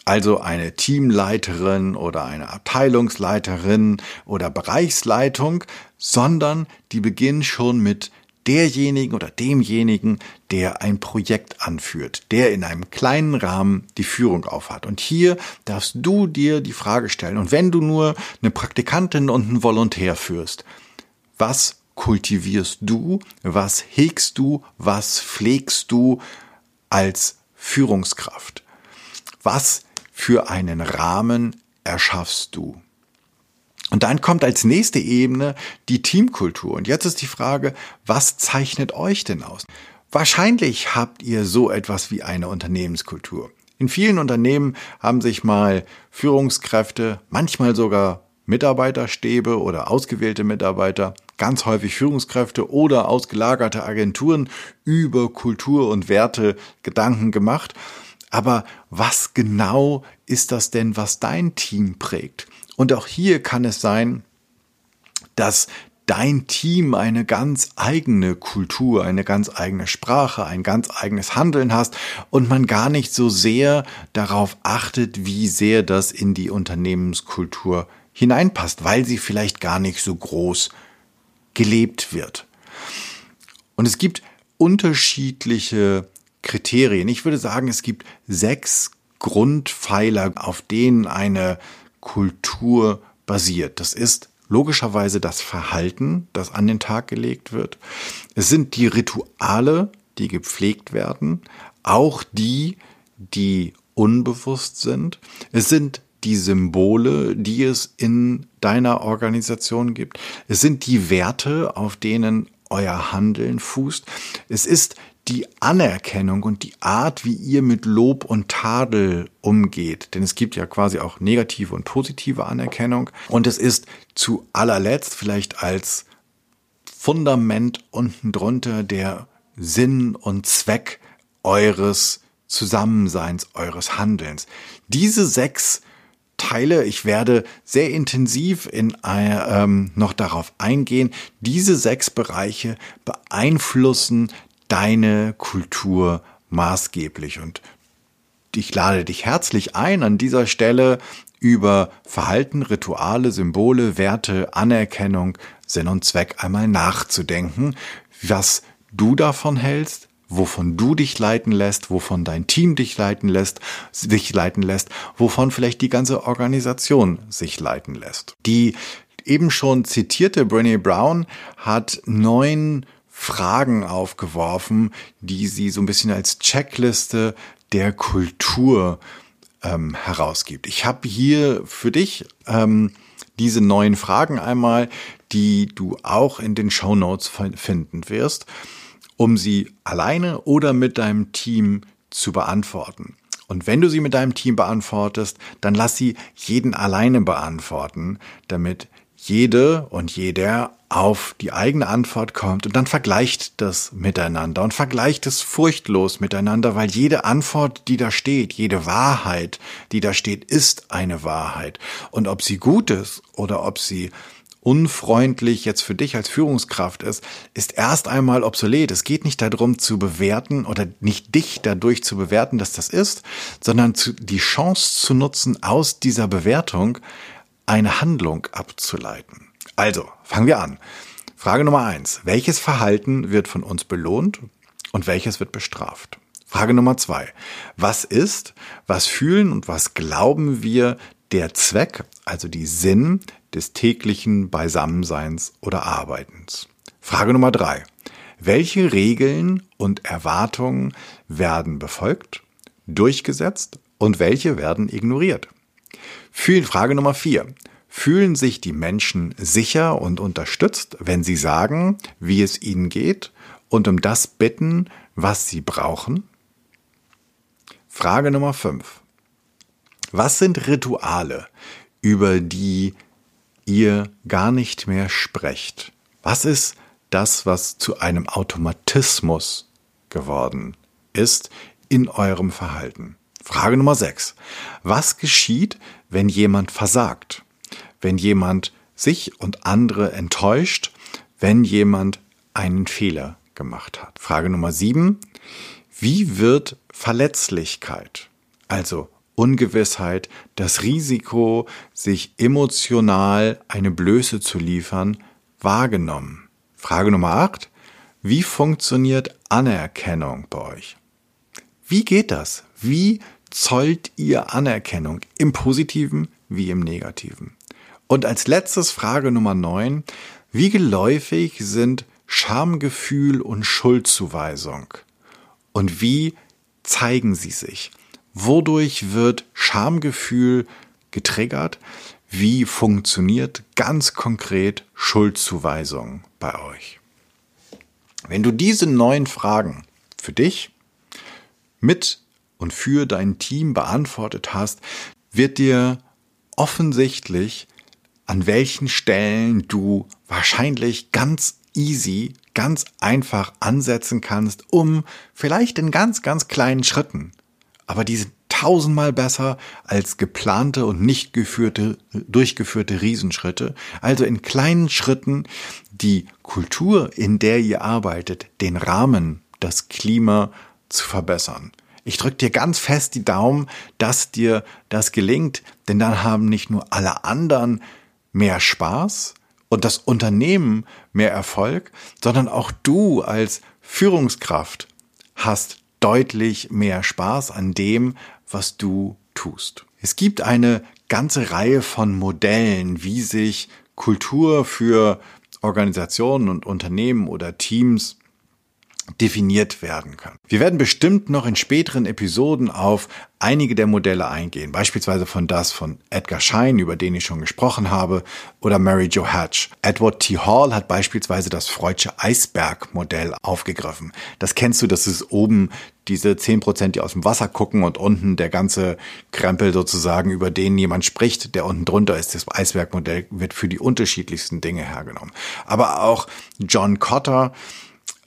Also eine Teamleiterin oder eine Abteilungsleiterin oder Bereichsleitung, sondern die beginnt schon mit derjenigen oder demjenigen, der ein Projekt anführt, der in einem kleinen Rahmen die Führung aufhat. Und hier darfst du dir die Frage stellen, und wenn du nur eine Praktikantin und einen Volontär führst, was kultivierst du, was hegst du, was pflegst du als Führungskraft? Was für einen Rahmen erschaffst du? Und dann kommt als nächste Ebene die Teamkultur. Und jetzt ist die Frage, was zeichnet euch denn aus? Wahrscheinlich habt ihr so etwas wie eine Unternehmenskultur. In vielen Unternehmen haben sich mal Führungskräfte, manchmal sogar Mitarbeiterstäbe oder ausgewählte Mitarbeiter, ganz häufig Führungskräfte oder ausgelagerte Agenturen über Kultur und Werte Gedanken gemacht. Aber was genau ist das denn, was dein Team prägt? Und auch hier kann es sein, dass dein Team eine ganz eigene Kultur, eine ganz eigene Sprache, ein ganz eigenes Handeln hast und man gar nicht so sehr darauf achtet, wie sehr das in die Unternehmenskultur hineinpasst, weil sie vielleicht gar nicht so groß gelebt wird. Und es gibt unterschiedliche Kriterien. Ich würde sagen, es gibt sechs Grundpfeiler, auf denen eine Kultur basiert. Das ist logischerweise das Verhalten, das an den Tag gelegt wird. Es sind die Rituale, die gepflegt werden, auch die, die unbewusst sind. Es sind die Symbole, die es in deiner Organisation gibt. Es sind die Werte, auf denen euer Handeln fußt. Es ist die Anerkennung und die Art, wie ihr mit Lob und Tadel umgeht. Denn es gibt ja quasi auch negative und positive Anerkennung. Und es ist zu allerletzt vielleicht als Fundament unten drunter der Sinn und Zweck eures Zusammenseins, eures Handelns. Diese sechs Teile, ich werde sehr intensiv in, äh, ähm, noch darauf eingehen, diese sechs Bereiche beeinflussen deine Kultur maßgeblich. Und ich lade dich herzlich ein, an dieser Stelle über Verhalten, Rituale, Symbole, Werte, Anerkennung, Sinn und Zweck einmal nachzudenken, was du davon hältst, wovon du dich leiten lässt, wovon dein Team dich leiten lässt, sich leiten lässt, wovon vielleicht die ganze Organisation sich leiten lässt. Die eben schon zitierte Brené Brown hat neun Fragen aufgeworfen, die sie so ein bisschen als Checkliste der Kultur ähm, herausgibt. Ich habe hier für dich ähm, diese neuen Fragen einmal, die du auch in den Show Notes finden wirst, um sie alleine oder mit deinem Team zu beantworten. Und wenn du sie mit deinem Team beantwortest, dann lass sie jeden alleine beantworten, damit jede und jeder auf die eigene Antwort kommt und dann vergleicht das miteinander und vergleicht es furchtlos miteinander, weil jede Antwort, die da steht, jede Wahrheit, die da steht, ist eine Wahrheit. Und ob sie gut ist oder ob sie unfreundlich jetzt für dich als Führungskraft ist, ist erst einmal obsolet. Es geht nicht darum zu bewerten oder nicht dich dadurch zu bewerten, dass das ist, sondern die Chance zu nutzen, aus dieser Bewertung eine Handlung abzuleiten. Also, fangen wir an. Frage Nummer eins. Welches Verhalten wird von uns belohnt und welches wird bestraft? Frage Nummer zwei. Was ist, was fühlen und was glauben wir der Zweck, also die Sinn des täglichen Beisammenseins oder Arbeitens? Frage Nummer drei. Welche Regeln und Erwartungen werden befolgt, durchgesetzt und welche werden ignoriert? Frage Nummer vier. Fühlen sich die Menschen sicher und unterstützt, wenn sie sagen, wie es ihnen geht und um das bitten, was sie brauchen? Frage Nummer fünf. Was sind Rituale, über die ihr gar nicht mehr sprecht? Was ist das, was zu einem Automatismus geworden ist in eurem Verhalten? Frage Nummer 6. Was geschieht, wenn jemand versagt? Wenn jemand sich und andere enttäuscht? Wenn jemand einen Fehler gemacht hat? Frage Nummer 7. Wie wird Verletzlichkeit, also Ungewissheit, das Risiko, sich emotional eine Blöße zu liefern, wahrgenommen? Frage Nummer 8. Wie funktioniert Anerkennung bei euch? Wie geht das? Wie zollt ihr Anerkennung im positiven wie im negativen? Und als letztes Frage Nummer 9. Wie geläufig sind Schamgefühl und Schuldzuweisung? Und wie zeigen sie sich? Wodurch wird Schamgefühl getriggert? Wie funktioniert ganz konkret Schuldzuweisung bei euch? Wenn du diese neun Fragen für dich mit und für dein Team beantwortet hast, wird dir offensichtlich, an welchen Stellen du wahrscheinlich ganz easy, ganz einfach ansetzen kannst, um vielleicht in ganz, ganz kleinen Schritten, aber die sind tausendmal besser als geplante und nicht geführte, durchgeführte Riesenschritte. Also in kleinen Schritten die Kultur, in der ihr arbeitet, den Rahmen, das Klima zu verbessern. Ich drücke dir ganz fest die Daumen, dass dir das gelingt, denn dann haben nicht nur alle anderen mehr Spaß und das Unternehmen mehr Erfolg, sondern auch du als Führungskraft hast deutlich mehr Spaß an dem, was du tust. Es gibt eine ganze Reihe von Modellen, wie sich Kultur für Organisationen und Unternehmen oder Teams definiert werden kann. Wir werden bestimmt noch in späteren Episoden auf einige der Modelle eingehen, beispielsweise von das von Edgar Schein, über den ich schon gesprochen habe, oder Mary Jo Hatch. Edward T. Hall hat beispielsweise das Freudsche Eisberg-Modell aufgegriffen. Das kennst du, das ist oben diese zehn Prozent, die aus dem Wasser gucken und unten der ganze Krempel sozusagen, über den jemand spricht, der unten drunter ist. Das Eisbergmodell wird für die unterschiedlichsten Dinge hergenommen. Aber auch John Cotter,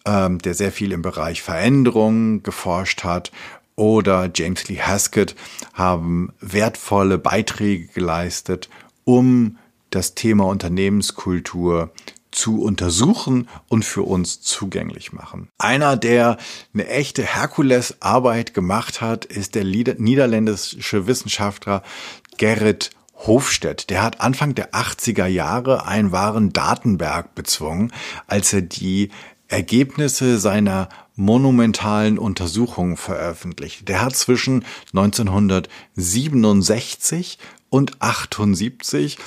ähm, der sehr viel im Bereich Veränderung geforscht hat, oder James Lee Haskett haben wertvolle Beiträge geleistet, um das Thema Unternehmenskultur zu untersuchen und für uns zugänglich machen. Einer, der eine echte Herkulesarbeit gemacht hat, ist der niederländische Wissenschaftler Gerrit Hofstedt, der hat Anfang der 80er Jahre einen wahren Datenberg bezwungen, als er die Ergebnisse seiner monumentalen Untersuchungen veröffentlicht. Der hat zwischen 1967 und 78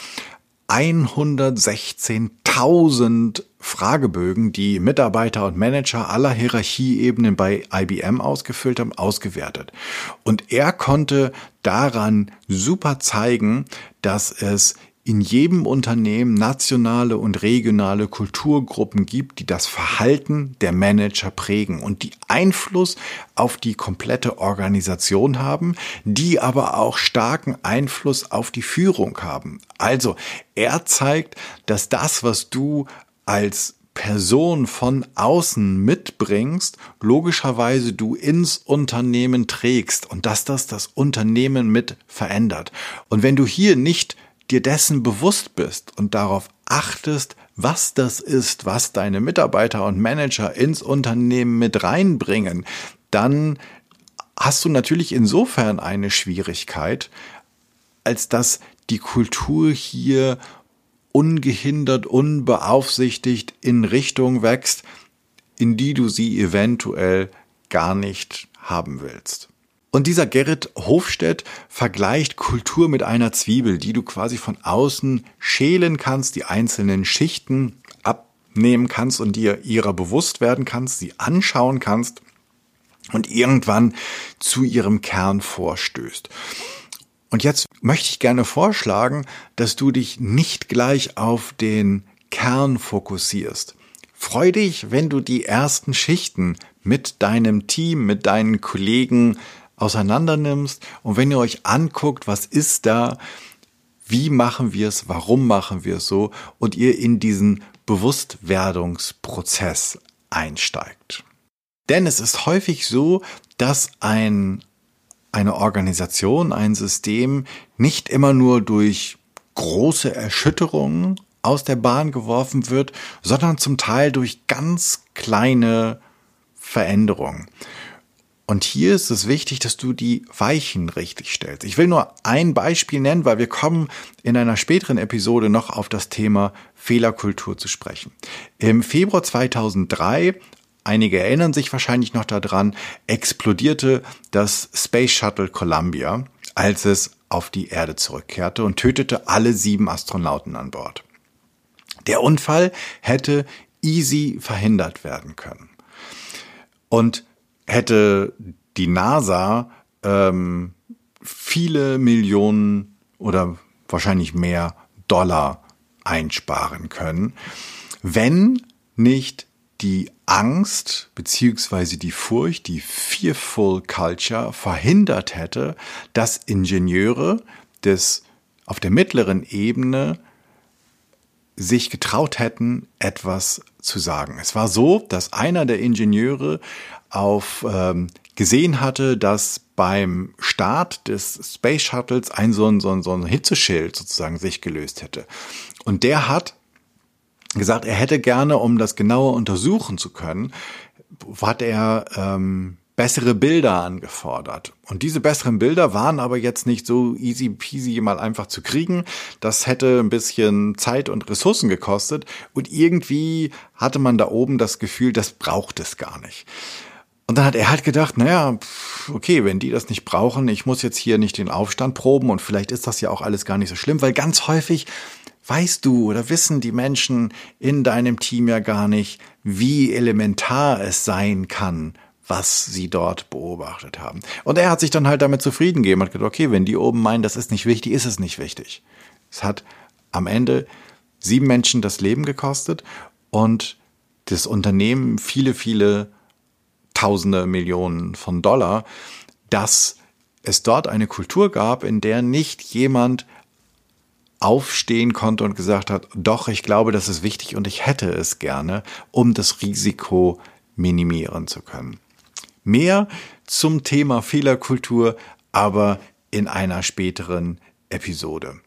116.000 Fragebögen, die Mitarbeiter und Manager aller Hierarchieebenen bei IBM ausgefüllt haben, ausgewertet. Und er konnte daran super zeigen, dass es in jedem Unternehmen nationale und regionale Kulturgruppen gibt, die das Verhalten der Manager prägen und die Einfluss auf die komplette Organisation haben, die aber auch starken Einfluss auf die Führung haben. Also er zeigt, dass das, was du als Person von außen mitbringst, logischerweise du ins Unternehmen trägst und dass das das Unternehmen mit verändert. Und wenn du hier nicht dir dessen bewusst bist und darauf achtest, was das ist, was deine Mitarbeiter und Manager ins Unternehmen mit reinbringen, dann hast du natürlich insofern eine Schwierigkeit, als dass die Kultur hier ungehindert, unbeaufsichtigt in Richtung wächst, in die du sie eventuell gar nicht haben willst. Und dieser Gerrit Hofstedt vergleicht Kultur mit einer Zwiebel, die du quasi von außen schälen kannst, die einzelnen Schichten abnehmen kannst und dir ihrer bewusst werden kannst, sie anschauen kannst und irgendwann zu ihrem Kern vorstößt. Und jetzt möchte ich gerne vorschlagen, dass du dich nicht gleich auf den Kern fokussierst. Freu dich, wenn du die ersten Schichten mit deinem Team, mit deinen Kollegen auseinander nimmst und wenn ihr euch anguckt, was ist da, wie machen wir es, warum machen wir es so und ihr in diesen Bewusstwerdungsprozess einsteigt. Denn es ist häufig so, dass ein, eine Organisation, ein System nicht immer nur durch große Erschütterungen aus der Bahn geworfen wird, sondern zum Teil durch ganz kleine Veränderungen. Und hier ist es wichtig, dass du die Weichen richtig stellst. Ich will nur ein Beispiel nennen, weil wir kommen in einer späteren Episode noch auf das Thema Fehlerkultur zu sprechen. Im Februar 2003 Einige erinnern sich wahrscheinlich noch daran, explodierte das Space Shuttle Columbia, als es auf die Erde zurückkehrte und tötete alle sieben Astronauten an Bord. Der Unfall hätte easy verhindert werden können. Und hätte die NASA ähm, viele Millionen oder wahrscheinlich mehr Dollar einsparen können, wenn nicht die Angst beziehungsweise die Furcht, die Fearful Culture verhindert hätte, dass Ingenieure des auf der mittleren Ebene sich getraut hätten, etwas zu sagen. Es war so, dass einer der Ingenieure auf ähm, gesehen hatte, dass beim Start des Space Shuttles ein so ein, so ein, so ein Hitzeschild sozusagen sich gelöst hätte. Und der hat gesagt, er hätte gerne, um das genauer untersuchen zu können, hat er ähm, bessere Bilder angefordert. Und diese besseren Bilder waren aber jetzt nicht so easy peasy mal einfach zu kriegen. Das hätte ein bisschen Zeit und Ressourcen gekostet. Und irgendwie hatte man da oben das Gefühl, das braucht es gar nicht. Und dann hat er halt gedacht, naja, okay, wenn die das nicht brauchen, ich muss jetzt hier nicht den Aufstand proben und vielleicht ist das ja auch alles gar nicht so schlimm, weil ganz häufig weißt du oder wissen die Menschen in deinem Team ja gar nicht, wie elementar es sein kann, was sie dort beobachtet haben. Und er hat sich dann halt damit zufrieden gegeben und gesagt, okay, wenn die oben meinen, das ist nicht wichtig, ist es nicht wichtig. Es hat am Ende sieben Menschen das Leben gekostet und das Unternehmen viele, viele Tausende Millionen von Dollar, dass es dort eine Kultur gab, in der nicht jemand aufstehen konnte und gesagt hat, doch, ich glaube, das ist wichtig und ich hätte es gerne, um das Risiko minimieren zu können. Mehr zum Thema Fehlerkultur, aber in einer späteren Episode.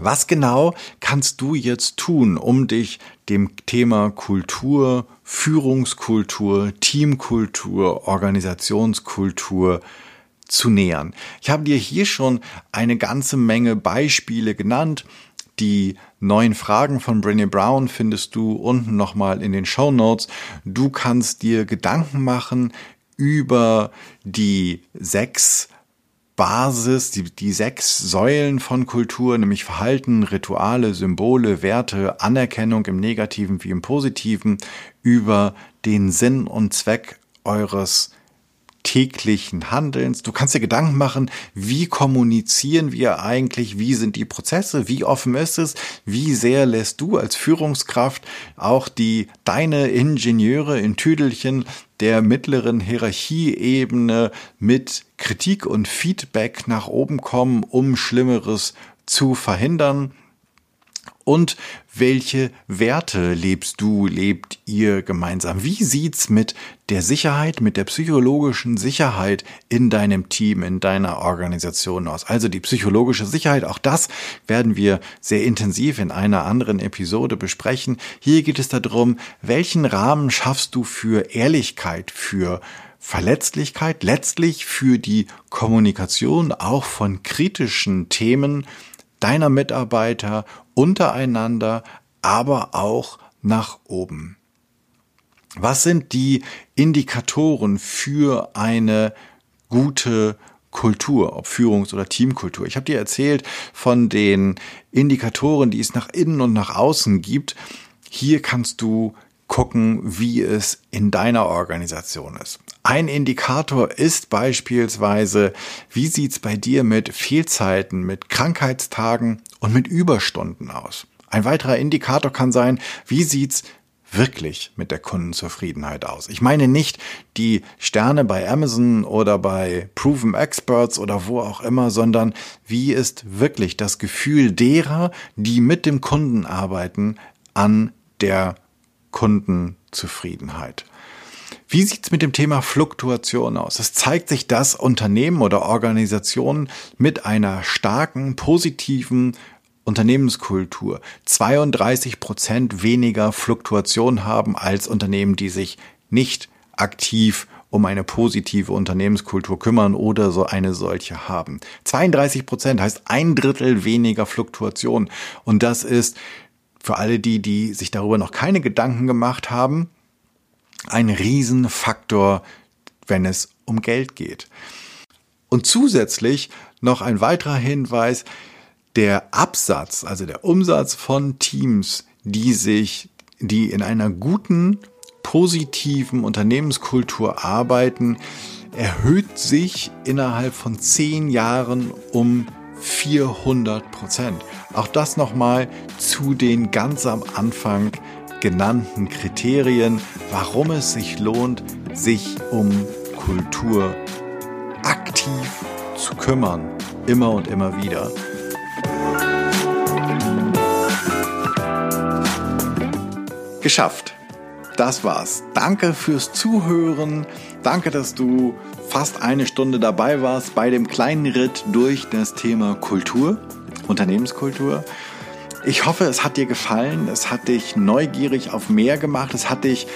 Was genau kannst du jetzt tun, um dich dem Thema Kultur, Führungskultur, Teamkultur, Organisationskultur zu nähern. Ich habe dir hier schon eine ganze Menge Beispiele genannt. Die neuen Fragen von Brené Brown findest du unten nochmal in den Show Notes. Du kannst dir Gedanken machen über die sechs Basis, die, die sechs Säulen von Kultur, nämlich Verhalten, Rituale, Symbole, Werte, Anerkennung im Negativen wie im Positiven, über den Sinn und Zweck eures täglichen Handelns. Du kannst dir Gedanken machen, wie kommunizieren wir eigentlich, wie sind die Prozesse, wie offen ist es, wie sehr lässt du als Führungskraft auch die deine Ingenieure in Tüdelchen der mittleren Hierarchieebene mit Kritik und Feedback nach oben kommen, um Schlimmeres zu verhindern und welche Werte lebst du, lebt ihr gemeinsam? Wie sieht's mit der Sicherheit, mit der psychologischen Sicherheit in deinem Team, in deiner Organisation aus? Also die psychologische Sicherheit, auch das werden wir sehr intensiv in einer anderen Episode besprechen. Hier geht es darum, welchen Rahmen schaffst du für Ehrlichkeit, für Verletzlichkeit, letztlich für die Kommunikation auch von kritischen Themen deiner Mitarbeiter untereinander, aber auch nach oben. Was sind die Indikatoren für eine gute Kultur, ob Führungs- oder Teamkultur? Ich habe dir erzählt von den Indikatoren, die es nach innen und nach außen gibt. Hier kannst du gucken, wie es in deiner Organisation ist. Ein Indikator ist beispielsweise, wie sieht's bei dir mit Fehlzeiten, mit Krankheitstagen und mit Überstunden aus? Ein weiterer Indikator kann sein, wie sieht's wirklich mit der Kundenzufriedenheit aus. Ich meine nicht die Sterne bei Amazon oder bei Proven Experts oder wo auch immer, sondern wie ist wirklich das Gefühl derer, die mit dem Kunden arbeiten, an der Kundenzufriedenheit. Wie sieht's mit dem Thema Fluktuation aus? Es zeigt sich, dass Unternehmen oder Organisationen mit einer starken, positiven Unternehmenskultur 32 Prozent weniger Fluktuation haben als Unternehmen, die sich nicht aktiv um eine positive Unternehmenskultur kümmern oder so eine solche haben. 32 Prozent heißt ein Drittel weniger Fluktuation. Und das ist für alle die, die sich darüber noch keine Gedanken gemacht haben, ein Riesenfaktor, wenn es um Geld geht. Und zusätzlich noch ein weiterer Hinweis, der Absatz, also der Umsatz von Teams, die sich, die in einer guten, positiven Unternehmenskultur arbeiten, erhöht sich innerhalb von zehn Jahren um 400 Prozent. Auch das nochmal zu den ganz am Anfang genannten Kriterien, warum es sich lohnt, sich um Kultur aktiv zu kümmern. Immer und immer wieder. Geschafft. Das war's. Danke fürs Zuhören. Danke, dass du fast eine Stunde dabei warst bei dem kleinen Ritt durch das Thema Kultur, Unternehmenskultur. Ich hoffe, es hat dir gefallen, es hat dich neugierig auf mehr gemacht, es hat dich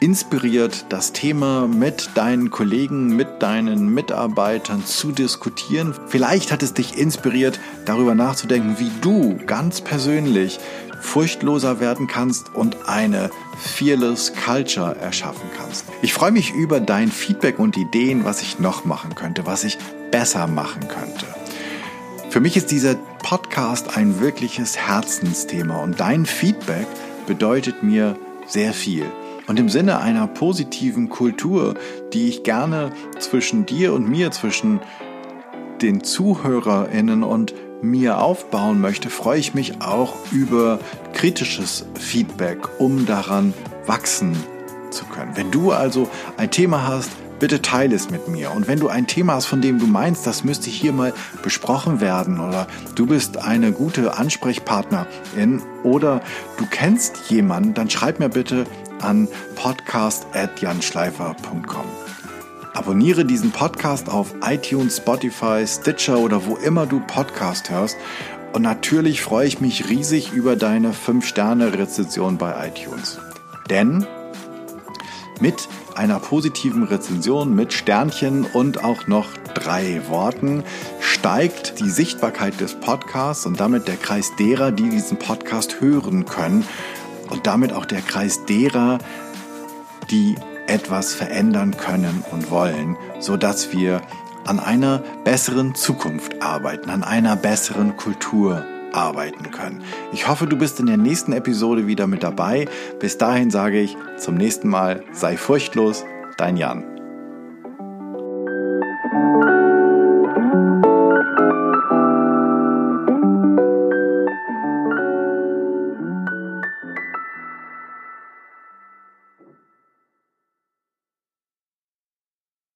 inspiriert, das Thema mit deinen Kollegen, mit deinen Mitarbeitern zu diskutieren. Vielleicht hat es dich inspiriert, darüber nachzudenken, wie du ganz persönlich furchtloser werden kannst und eine Fearless Culture erschaffen kannst. Ich freue mich über dein Feedback und Ideen, was ich noch machen könnte, was ich besser machen könnte. Für mich ist dieser Podcast ein wirkliches Herzensthema und dein Feedback bedeutet mir sehr viel. Und im Sinne einer positiven Kultur, die ich gerne zwischen dir und mir, zwischen den ZuhörerInnen und mir aufbauen möchte, freue ich mich auch über kritisches Feedback, um daran wachsen zu können. Wenn du also ein Thema hast, bitte teile es mit mir. Und wenn du ein Thema hast, von dem du meinst, das müsste hier mal besprochen werden oder du bist eine gute Ansprechpartnerin oder du kennst jemanden, dann schreib mir bitte an podcast.janschleifer.com. Abonniere diesen Podcast auf iTunes, Spotify, Stitcher oder wo immer du Podcast hörst. Und natürlich freue ich mich riesig über deine 5-Sterne-Rezension bei iTunes. Denn mit einer positiven Rezension mit Sternchen und auch noch drei Worten steigt die Sichtbarkeit des Podcasts und damit der Kreis derer, die diesen Podcast hören können. Und damit auch der Kreis derer, die etwas verändern können und wollen, so dass wir an einer besseren Zukunft arbeiten, an einer besseren Kultur arbeiten können. Ich hoffe, du bist in der nächsten Episode wieder mit dabei. Bis dahin sage ich zum nächsten Mal, sei furchtlos, dein Jan.